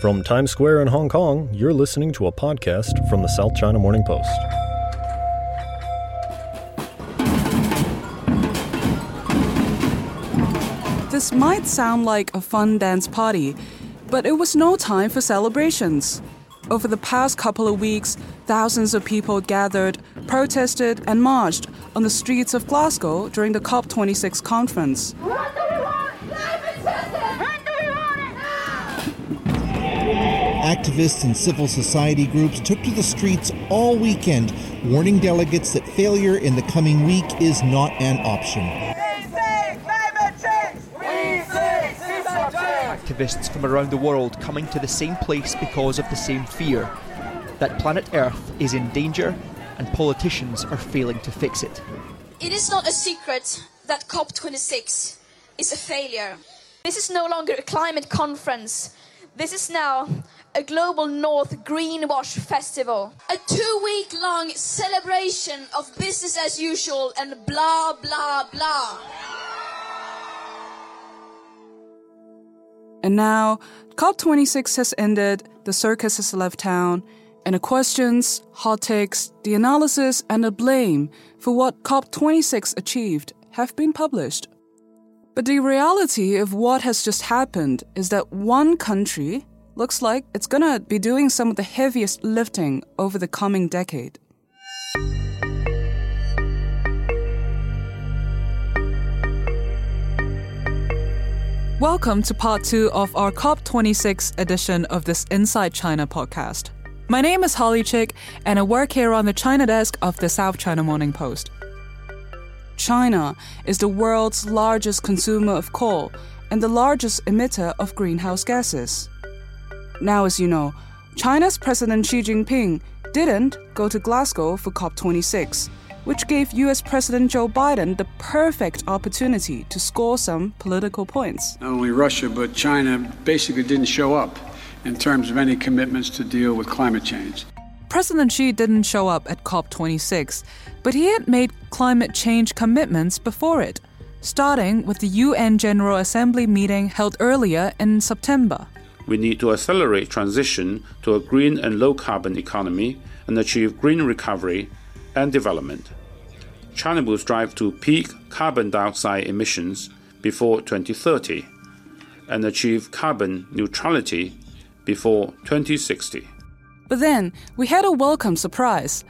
From Times Square in Hong Kong, you're listening to a podcast from the South China Morning Post. This might sound like a fun dance party, but it was no time for celebrations. Over the past couple of weeks, thousands of people gathered, protested, and marched on the streets of Glasgow during the COP26 conference. Activists and civil society groups took to the streets all weekend, warning delegates that failure in the coming week is not an option. Activists from around the world coming to the same place because of the same fear that planet Earth is in danger and politicians are failing to fix it. It is not a secret that COP26 is a failure. This is no longer a climate conference. This is now a global North Greenwash Festival. A two week long celebration of business as usual and blah, blah, blah. And now, COP26 has ended, the circus has left town, and the questions, hot takes, the analysis, and the blame for what COP26 achieved have been published. But the reality of what has just happened is that one country looks like it's gonna be doing some of the heaviest lifting over the coming decade. Welcome to part two of our COP26 edition of this Inside China podcast. My name is Holly Chik, and I work here on the China desk of the South China Morning Post. China is the world's largest consumer of coal and the largest emitter of greenhouse gases. Now, as you know, China's President Xi Jinping didn't go to Glasgow for COP26, which gave US President Joe Biden the perfect opportunity to score some political points. Not only Russia, but China basically didn't show up in terms of any commitments to deal with climate change. President Xi didn't show up at COP26, but he had made climate change commitments before it, starting with the UN General Assembly meeting held earlier in September. We need to accelerate transition to a green and low carbon economy and achieve green recovery and development. China will strive to peak carbon dioxide emissions before 2030 and achieve carbon neutrality before 2060. But then we had a welcome surprise.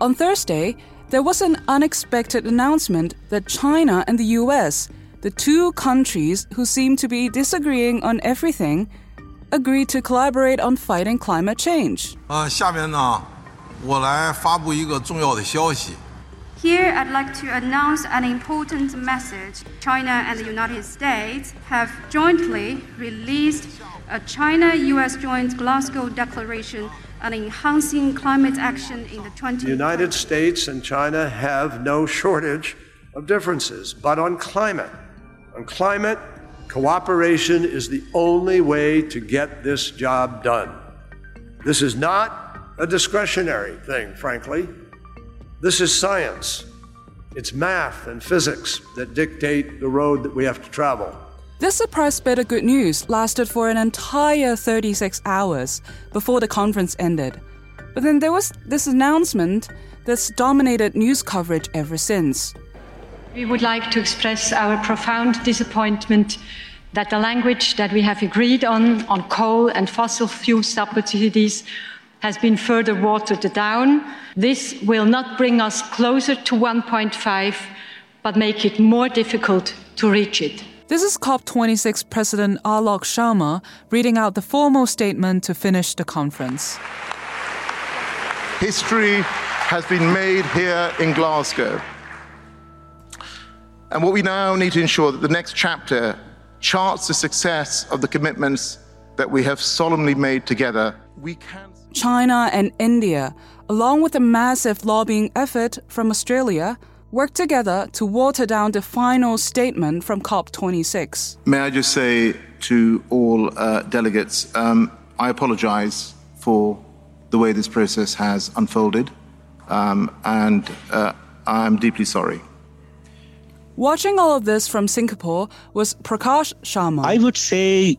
On Thursday, there was an unexpected announcement that China and the US, the two countries who seem to be disagreeing on everything, agreed to collaborate on fighting climate change. 呃，下面呢，我来发布一个重要的消息。 Here, I'd like to announce an important message. China and the United States have jointly released a China US Joint Glasgow Declaration on enhancing climate action in the 20 The United States and China have no shortage of differences, but on climate, on climate, cooperation is the only way to get this job done. This is not a discretionary thing, frankly. This is science. It's math and physics that dictate the road that we have to travel. This surprise bit of good news lasted for an entire 36 hours before the conference ended. But then there was this announcement that's dominated news coverage ever since. We would like to express our profound disappointment that the language that we have agreed on, on coal and fossil fuel subsidies, has been further watered down. This will not bring us closer to 1.5, but make it more difficult to reach it. This is COP26 President Alok Sharma reading out the formal statement to finish the conference. History has been made here in Glasgow. And what we now need to ensure that the next chapter charts the success of the commitments that we have solemnly made together. We can China and India, along with a massive lobbying effort from Australia, worked together to water down the final statement from COP26. May I just say to all uh, delegates, um, I apologize for the way this process has unfolded, um, and uh, I'm deeply sorry. Watching all of this from Singapore was Prakash Sharma. I would say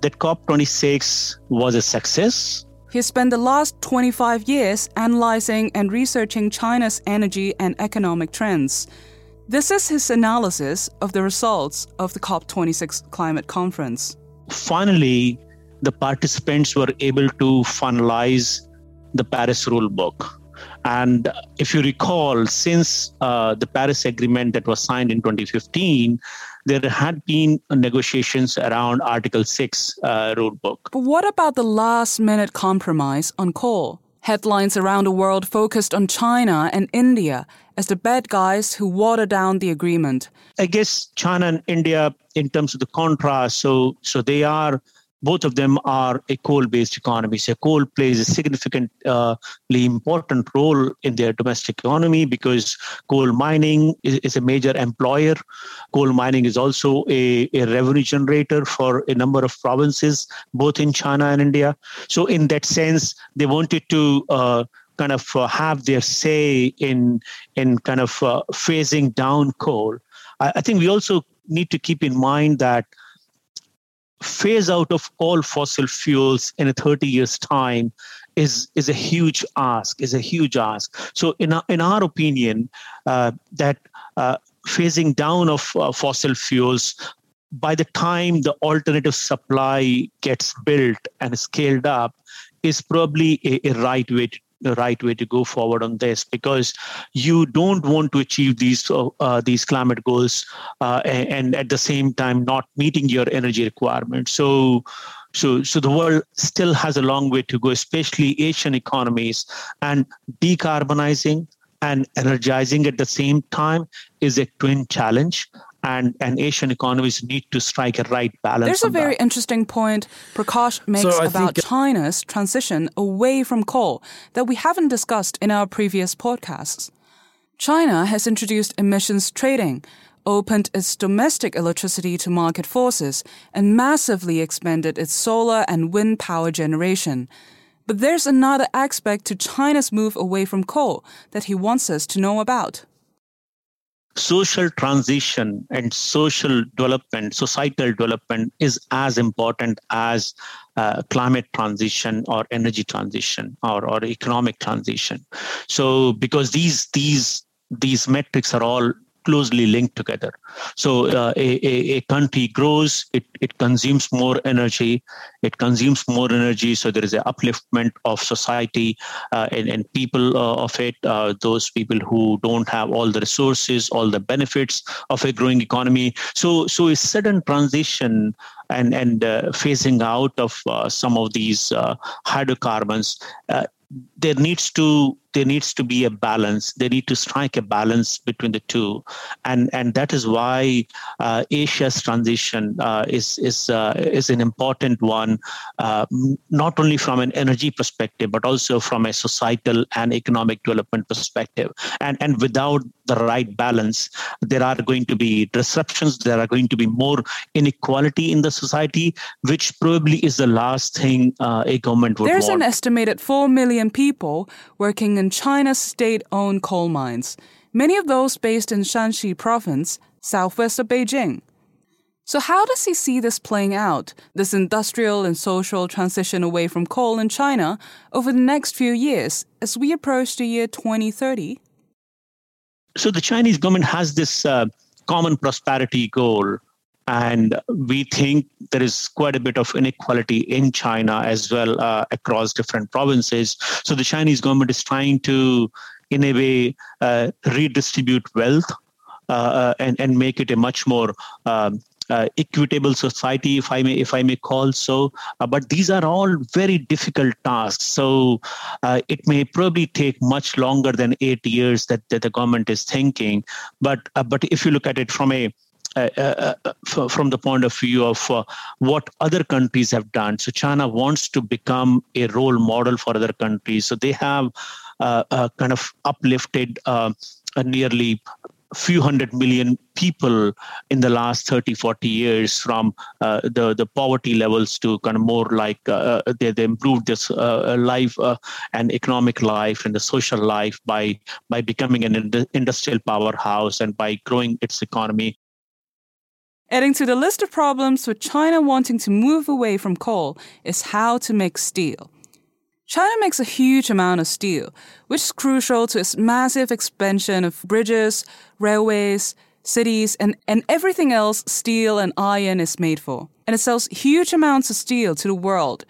that COP26 was a success. He spent the last 25 years analyzing and researching China's energy and economic trends. This is his analysis of the results of the COP26 climate conference. Finally, the participants were able to finalize the Paris rule book. And if you recall, since uh, the Paris Agreement that was signed in 2015, there had been negotiations around Article 6 uh, rulebook. But what about the last minute compromise on coal? Headlines around the world focused on China and India as the bad guys who watered down the agreement. I guess China and India, in terms of the contrast, so so they are both of them are a coal-based economy. So coal plays a significantly important role in their domestic economy because coal mining is, is, a major employer. Coal mining is also a, a revenue generator for a number of provinces, both in China and India. So in that sense, they wanted to uh, kind of uh, have their say in in kind of uh, phasing down coal. I, I think we also need to keep in mind that phase out of all fossil fuels in a 30 years time is is a huge ask is a huge ask. So in our, in our opinion uh, that uh, phasing down of uh, fossil fuels by the time the alternative supply gets built and scaled up is probably a, a right way to the right way to go forward on this because you don't want to achieve these uh, uh, these climate goals uh, and, and, at the same time not meeting your energy requirements. So. So, so the world still has a long way to go, especially Asian economies, and decarbonizing and energizing at the same time is a twin challenge and, and Asian economies need to strike a right balance. There's a very that. interesting point Prakash makes so about think... China's transition away from coal that we haven't discussed in our previous podcasts. China has introduced emissions trading, opened its domestic electricity to market forces, and massively expanded its solar and wind power generation. But there's another aspect to China's move away from coal that he wants us to know about social transition and social development, societal development is as important as uh, climate transition or energy transition or, or economic transition. So because these these these metrics are all closely linked together. So uh, a, a, a, country grows, it, it consumes more energy, it consumes more energy. So there is an upliftment of society uh, and, and people uh, of it, uh, those people who don't have all the resources, all the benefits of a growing economy. So, so a sudden transition and, and uh, phasing out of uh, some of these hydrocarbons there needs to there needs to be a balance. They need to strike a balance between the two, and and that is why uh, Asia's transition uh, is is uh, is an important one, uh, not only from an energy perspective but also from a societal and economic development perspective. And and without the right balance, there are going to be disruptions. There are going to be more inequality in the society, which probably is the last thing uh, a government would. There's want. an estimated four million people working in China's state owned coal mines, many of those based in Shanxi province, southwest of Beijing. So, how does he see this playing out, this industrial and social transition away from coal in China over the next few years as we approach the year 2030? So, the Chinese government has this uh, common prosperity goal and we think there is quite a bit of inequality in China as well uh, across different provinces. So the Chinese government is trying to, in a way, uh, redistribute wealth uh, uh and and make it a much more um, uh, equitable society, if I may, if I may call so. Uh, but these are all very difficult tasks. So uh, it may probably take much longer than eight years that, that the government is thinking. But uh, but if you look at it from a uh, uh, uh from the point of view of uh, what other countries have done. So China wants to become a role model for other countries. So they have uh, kind of uplifted nearly few hundred million people in the last 30 40 years from uh, the the poverty levels to kind of more like uh, they, they improved this uh, life and economic life and the social life by by becoming an ind- industrial powerhouse and by growing its economy Adding to the list of problems with China wanting to move away from coal is how to make steel. China makes a huge amount of steel, which is crucial to its massive expansion of bridges, railways, cities, and, and everything else steel and iron is made for. And it sells huge amounts of steel to the world.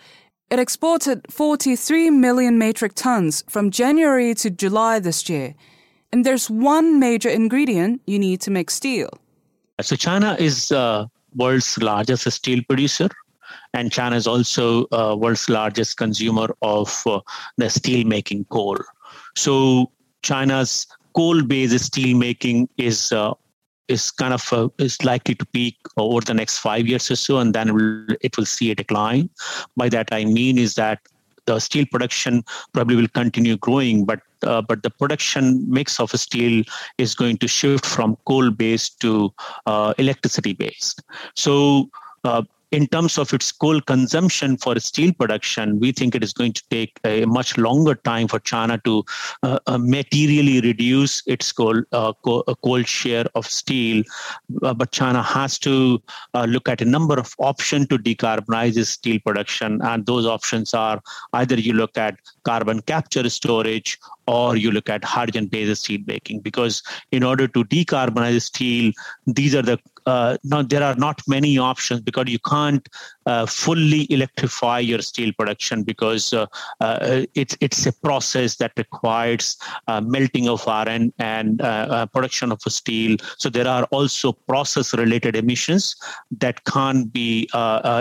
It exported 43 million metric tons from January to July this year. And there's one major ingredient you need to make steel. So China is uh, world's largest steel producer and China is also uh, world's largest consumer of uh, the steel making coal. So China's coal-based steel making is uh, is kind of uh, is likely to peak over the next five years or so, and then it will, it will see a decline. By that I mean is that the steel production probably will continue growing, but uh, but the production mix of steel is going to shift from coal based to uh, electricity based. So uh, in terms of its coal consumption for steel production, we think it is going to take a much longer time for China to uh, uh, materially reduce its coal, uh, coal, uh, coal, share of steel. Uh, but China has to uh, look at a number of options to decarbonize its steel production. And those options are either you look at carbon capture storage or you look at hydrogen based steel making because in order to decarbonize steel these are the uh, no, there are not many options because you can't uh, fully electrify your steel production because uh, uh it's it's a process that requires uh, melting of iron and uh, production of steel. So there are also process related emissions that can't be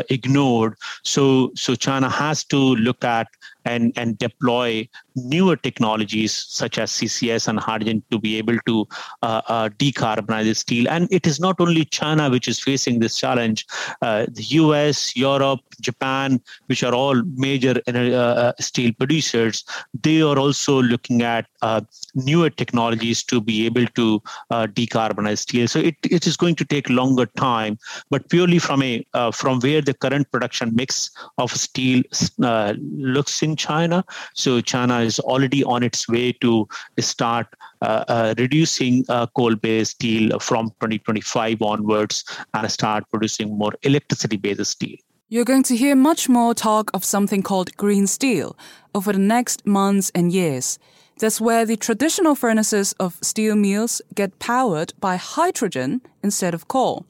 ignored. So so China has to look at and, and deploy newer technologies such as CCS and hydrogen to be able to uh, uh, decarbonize steel. And it is not only China which is facing this challenge. Uh, the US, Europe, Japan, which are all major uh, uh, steel producers, they are also looking at uh, newer technologies to be able to decarbonize steel. So it, it is going to take longer time, but purely from a from where the current production mix of steel looks in in China. So China is already on its way to start uh, uh, reducing uh, coal-based steel from 2025 onwards and start producing more electricity-based steel. You're going to hear much more talk of something called green steel over the next months and years. That's where the traditional furnaces of steel mills get powered by hydrogen instead of coal.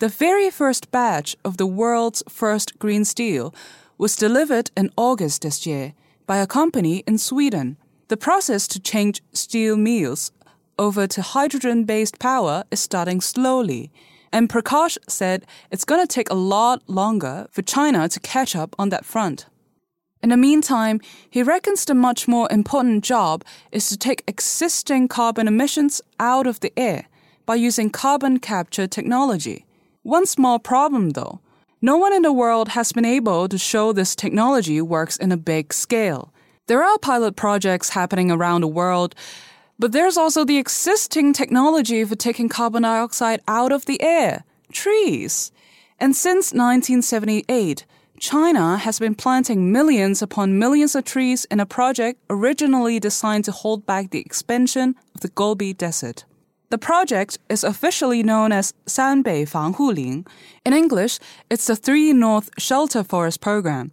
The very first batch of the world's first green steel was delivered in August this year by a company in Sweden. The process to change steel mills over to hydrogen based power is starting slowly. And Prakash said it's going to take a lot longer for China to catch up on that front. In the meantime, he reckons the much more important job is to take existing carbon emissions out of the air by using carbon capture technology. One small problem, though no one in the world has been able to show this technology works in a big scale. There are pilot projects happening around the world, but there's also the existing technology for taking carbon dioxide out of the air trees. And since 1978, China has been planting millions upon millions of trees in a project originally designed to hold back the expansion of the Gobi Desert. The project is officially known as Sanbei Fanghulin. In English, it's the Three North Shelter Forest Program,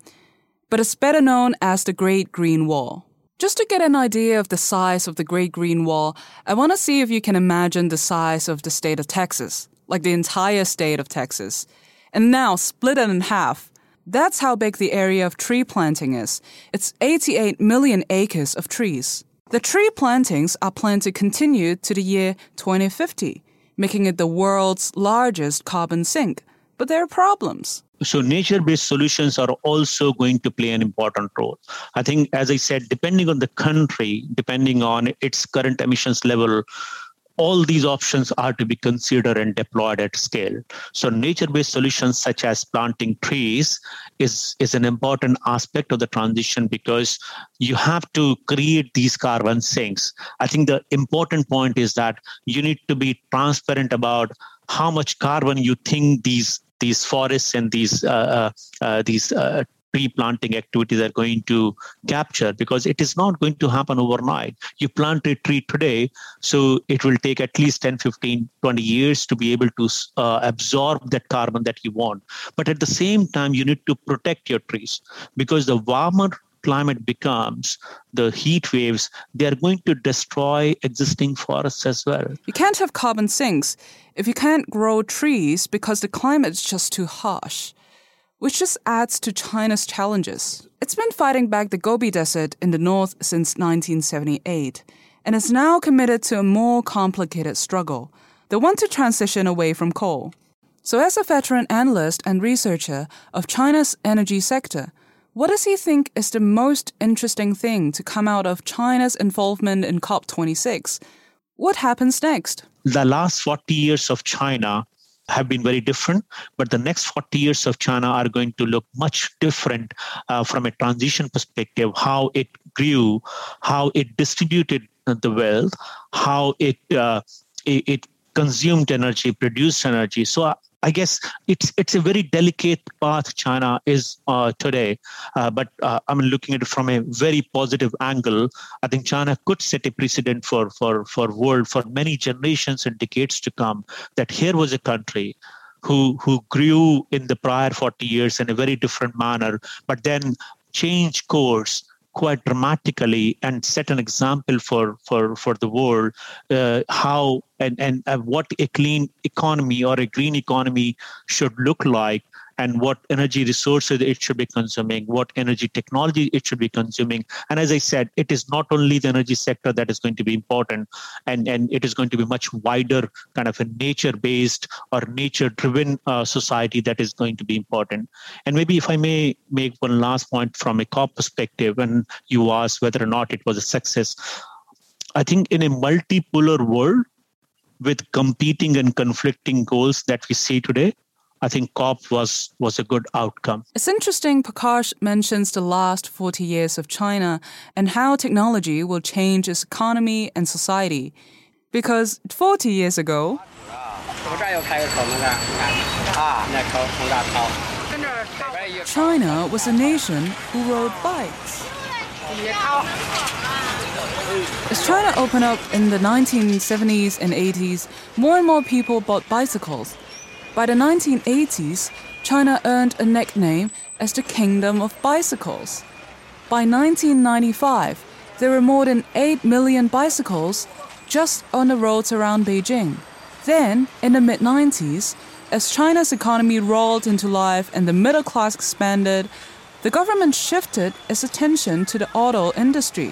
but it's better known as the Great Green Wall. Just to get an idea of the size of the Great Green Wall, I want to see if you can imagine the size of the state of Texas, like the entire state of Texas. And now split it in half. That's how big the area of tree planting is. It's 88 million acres of trees. The tree plantings are planned to continue to the year 2050, making it the world's largest carbon sink. But there are problems. So, nature based solutions are also going to play an important role. I think, as I said, depending on the country, depending on its current emissions level, all these options are to be considered and deployed at scale. So nature-based solutions such as planting trees is, is an important aspect of the transition because you have to create these carbon sinks. I think the important point is that you need to be transparent about how much carbon you think these these forests and these uh, uh, uh these uh, tree planting activities are going to capture because it is not going to happen overnight. You plant a tree today, so it will take at least 10, 15, 20 years to be able to uh, absorb that carbon that you want. But at the same time, you need to protect your trees because the warmer climate becomes, the heat waves, they are going to destroy existing forests as well. You can't have carbon sinks if you can't grow trees because the climate is just too harsh which just adds to China's challenges. It's been fighting back the Gobi Desert in the north since 1978 and is now committed to a more complicated struggle, the one to transition away from coal. So, as a veteran analyst and researcher of China's energy sector, what does he think is the most interesting thing to come out of China's involvement in COP26? What happens next? The last 40 years of China have been very different, but the next 40 years of China are going to look much different uh, from a transition perspective, how it grew, how it distributed the wealth, how it, uh, it, it consumed energy, produced energy. So I guess it's it's a very delicate path China is uh, today, uh, but uh, I'm looking at it from a very positive angle. I think China could set a precedent for for for world for many generations and decades to come. That here was a country who who grew in the prior 40 years in a very different manner, but then changed course quite dramatically and set an example for for for the world uh, how and and uh, what a clean economy or a green economy should look like and what energy resources it should be consuming, what energy technology it should be consuming. And as I said, it is not only the energy sector that is going to be important, and, and it is going to be much wider kind of a nature based or nature driven uh, society that is going to be important. And maybe if I may make one last point from a COP perspective, and you asked whether or not it was a success. I think in a multipolar world with competing and conflicting goals that we see today, I think COP was, was a good outcome. It's interesting Prakash mentions the last 40 years of China and how technology will change its economy and society. Because 40 years ago, China was a nation who rode bikes. As China opened up in the 1970s and 80s, more and more people bought bicycles by the 1980s, China earned a nickname as the Kingdom of Bicycles. By 1995, there were more than 8 million bicycles just on the roads around Beijing. Then, in the mid 90s, as China's economy rolled into life and the middle class expanded, the government shifted its attention to the auto industry.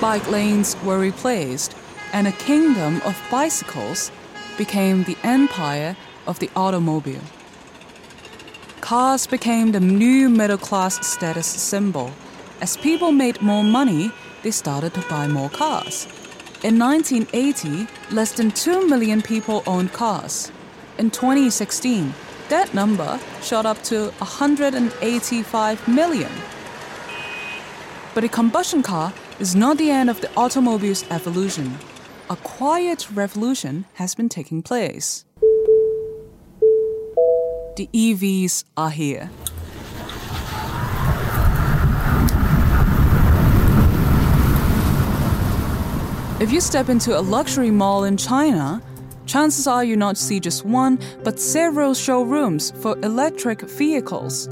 Bike lanes were replaced and a kingdom of bicycles became the empire of the automobile. Cars became the new middle class status symbol. As people made more money, they started to buy more cars. In 1980, less than 2 million people owned cars. In 2016, that number shot up to 185 million. But a combustion car is not the end of the automobile's evolution a quiet revolution has been taking place. The EVs are here. If you step into a luxury mall in China, chances are you not see just one, but several showrooms for electric vehicles.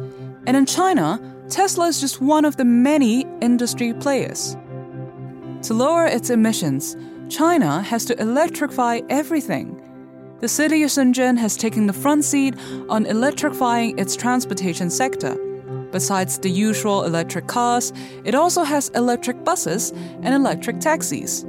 And in China, Tesla is just one of the many industry players. To lower its emissions, China has to electrify everything. The city of Shenzhen has taken the front seat on electrifying its transportation sector. Besides the usual electric cars, it also has electric buses and electric taxis.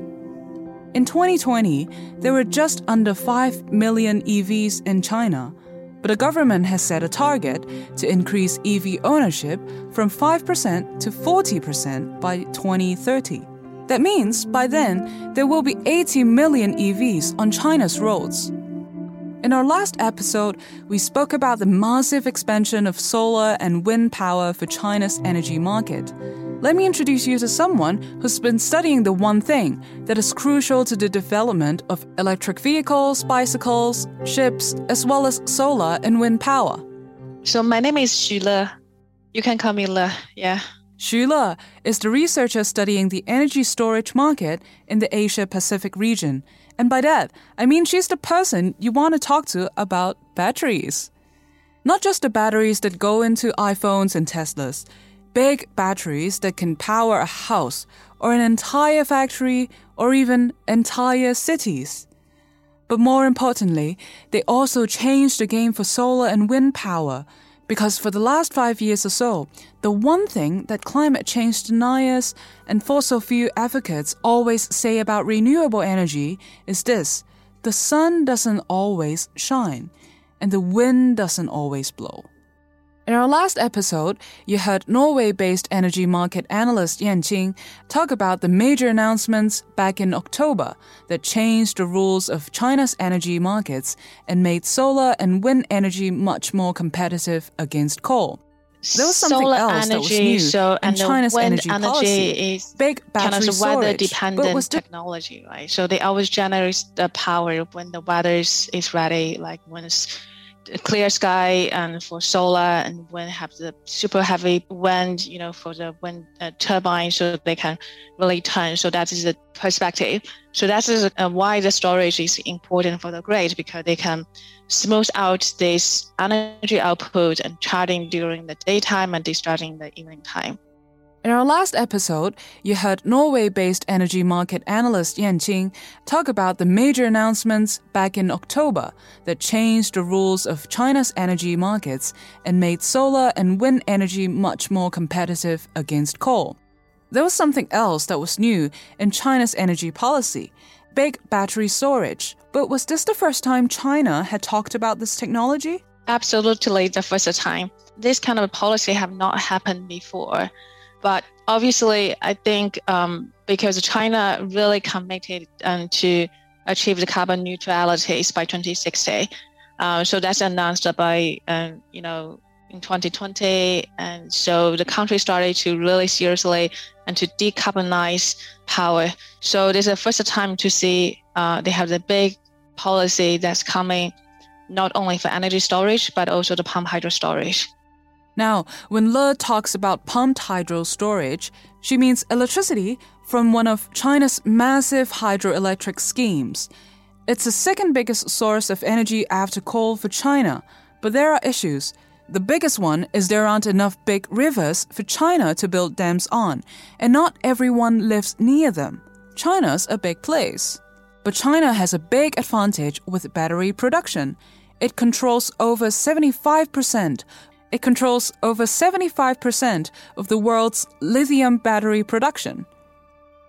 In 2020, there were just under 5 million EVs in China, but the government has set a target to increase EV ownership from 5% to 40% by 2030. That means by then, there will be 80 million EVs on China's roads. In our last episode, we spoke about the massive expansion of solar and wind power for China's energy market. Let me introduce you to someone who's been studying the one thing that is crucial to the development of electric vehicles, bicycles, ships, as well as solar and wind power. So, my name is Xu Le. You can call me Le, yeah. Xu Le is the researcher studying the energy storage market in the Asia Pacific region. And by that, I mean she's the person you want to talk to about batteries. Not just the batteries that go into iPhones and Teslas big batteries that can power a house or an entire factory or even entire cities. But more importantly, they also changed the game for solar and wind power because for the last five years or so, the one thing that climate change deniers and fossil fuel advocates always say about renewable energy is this the sun doesn't always shine, and the wind doesn't always blow. In our last episode, you heard Norway based energy market analyst Yan Qing talk about the major announcements back in October that changed the rules of China's energy markets and made solar and wind energy much more competitive against coal. There was something Solar else energy, that was new so, and the China's wind energy, energy policy. is Big battery kind of weather dependent technology, right? So they always generate the power when the weather is, is ready, like when it's clear sky and for solar and when have the super heavy wind, you know, for the wind uh, turbine, so they can really turn. So that is the perspective. So that is uh, why the storage is important for the grid because they can smooth out this energy output and charging during the daytime and discharging in the evening time. In our last episode, you heard Norway based energy market analyst Yan Qing talk about the major announcements back in October that changed the rules of China's energy markets and made solar and wind energy much more competitive against coal. There was something else that was new in China's energy policy big battery storage. But was this the first time China had talked about this technology? Absolutely, the first time. This kind of policy have not happened before. But obviously, I think um, because China really committed um, to achieve the carbon neutrality by 2060, uh, so that's announced by um, you know in 2020, and so the country started to really seriously and to decarbonize power. So this is the first time to see uh, they have the big policy that's coming not only for energy storage but also the pump hydro storage. Now, when Le talks about pumped hydro storage, she means electricity from one of China's massive hydroelectric schemes. It's the second biggest source of energy after coal for China, but there are issues. The biggest one is there aren't enough big rivers for China to build dams on, and not everyone lives near them. China's a big place. But China has a big advantage with battery production. It controls over 75% it controls over 75% of the world's lithium battery production.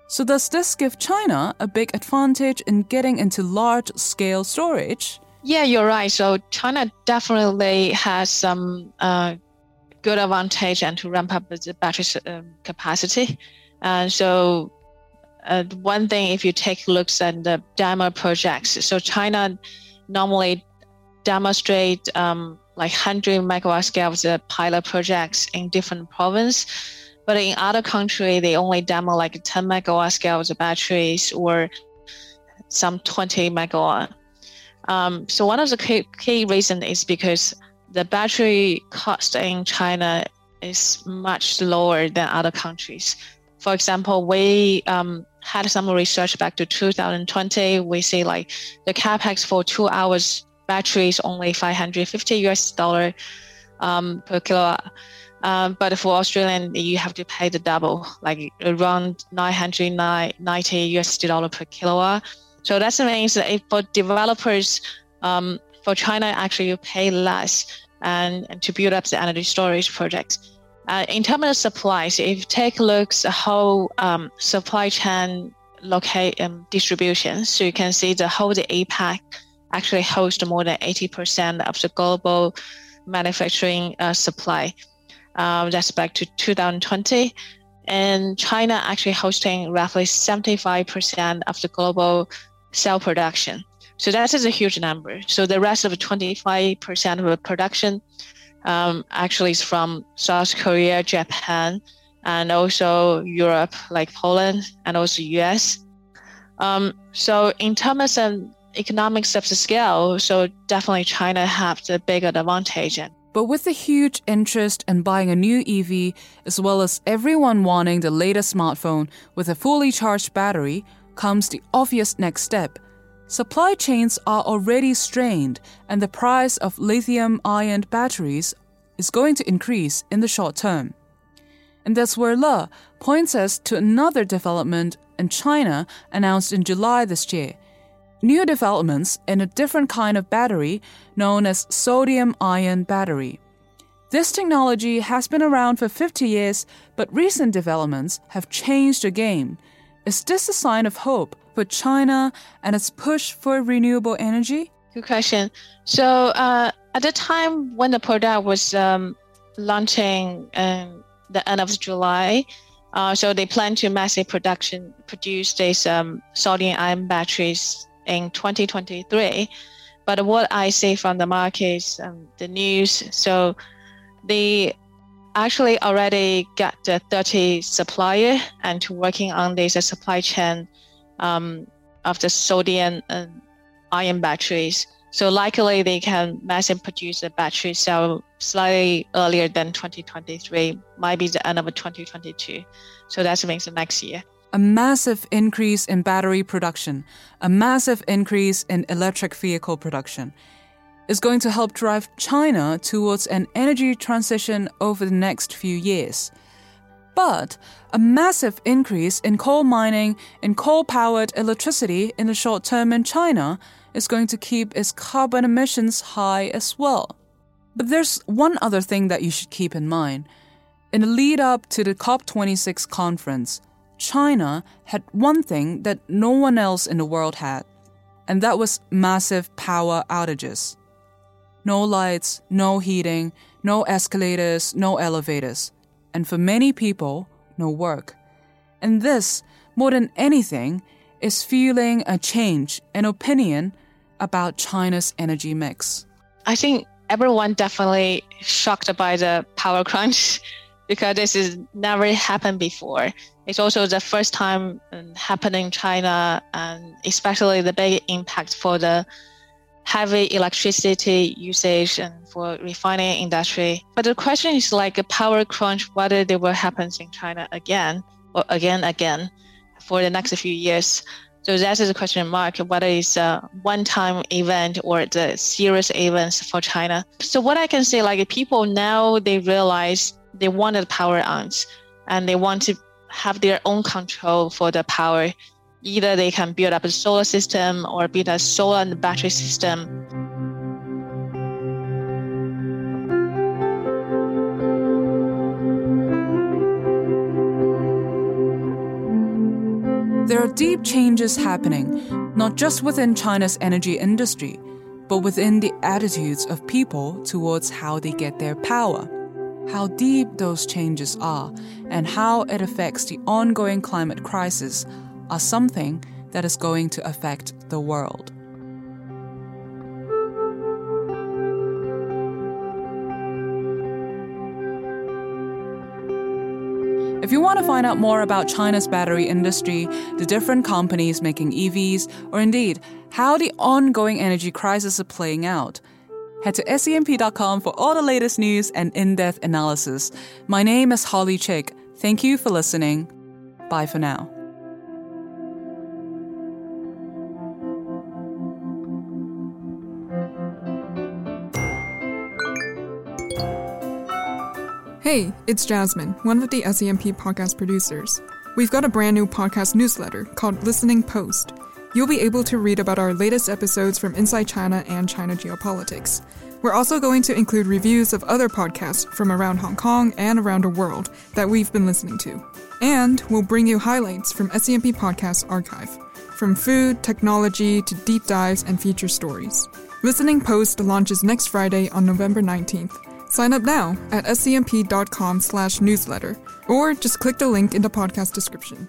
So, does this give China a big advantage in getting into large scale storage? Yeah, you're right. So, China definitely has some uh, good advantage and to ramp up the battery um, capacity. And so, uh, one thing, if you take looks at the demo projects, so China normally demonstrate um, like 100 megawatt scale of the pilot projects in different province. But in other country, they only demo like 10 megawatt scale of the batteries or some 20 megawatt. Um, so one of the key, key reason is because the battery cost in China is much lower than other countries. For example, we um, had some research back to 2020. We see like the capex for two hours battery is only 550 US dollar um, per kilowatt. Um, but for Australian, you have to pay the double, like around 990 US dollar per kilowatt. So that means that if for developers, um, for China, actually you pay less and, and to build up the energy storage project. Uh, in terms of supplies, if you take a look at the whole um, supply chain locate um, distribution, so you can see the whole the APAC actually host more than 80% of the global manufacturing uh, supply. Um, that's back to 2020. And China actually hosting roughly 75% of the global cell production. So that is a huge number. So the rest of 25% of the production um, actually is from South Korea, Japan, and also Europe, like Poland, and also US. Um, so in terms of economics of the scale, so definitely China have the bigger advantage. But with the huge interest in buying a new EV, as well as everyone wanting the latest smartphone with a fully charged battery, comes the obvious next step. Supply chains are already strained, and the price of lithium ion batteries is going to increase in the short term. And that's where Le points us to another development in China announced in July this year new developments in a different kind of battery known as sodium ion battery. This technology has been around for 50 years, but recent developments have changed the game. Is this a sign of hope for China and its push for renewable energy? Good question. So, uh, at the time when the product was um, launching in the end of July, uh, so they plan to massive production produce these um, sodium ion batteries in 2023. But what I see from the markets, um, the news, so they actually already got the 30 supplier and working on this supply chain um, of the sodium and ion batteries. So likely they can mass produce the battery cell slightly earlier than 2023, might be the end of 2022. So that means the next year a massive increase in battery production, a massive increase in electric vehicle production, is going to help drive China towards an energy transition over the next few years. But a massive increase in coal mining and coal powered electricity in the short term in China is going to keep its carbon emissions high as well. But there's one other thing that you should keep in mind. In the lead up to the COP26 conference, China had one thing that no one else in the world had, and that was massive power outages. No lights, no heating, no escalators, no elevators, and for many people, no work. And this, more than anything, is fueling a change in opinion about China's energy mix. I think everyone definitely shocked by the power crunch because this has never happened before. It's also the first time um, happening in China, and especially the big impact for the heavy electricity usage and for refining industry. But the question is like a power crunch, whether they will happen in China again or again again for the next few years. So that is a question mark whether it's a one-time event or the serious events for China. So what I can say, like people now they realize they wanted power ants and they want to have their own control for the power. Either they can build up a solar system or build a solar and battery system. There are deep changes happening, not just within China's energy industry, but within the attitudes of people towards how they get their power how deep those changes are, and how it affects the ongoing climate crisis are something that is going to affect the world. If you want to find out more about China's battery industry, the different companies making EVs, or indeed how the ongoing energy crisis is playing out, Head to scmp.com for all the latest news and in depth analysis. My name is Holly Chik. Thank you for listening. Bye for now. Hey, it's Jasmine, one of the SCMP podcast producers. We've got a brand new podcast newsletter called Listening Post. You'll be able to read about our latest episodes from Inside China and China Geopolitics. We're also going to include reviews of other podcasts from around Hong Kong and around the world that we've been listening to. And we'll bring you highlights from SCMP Podcast Archive. from food, technology to deep dives and feature stories. Listening Post launches next Friday on November 19th. Sign up now at scmp.com slash newsletter or just click the link in the podcast description.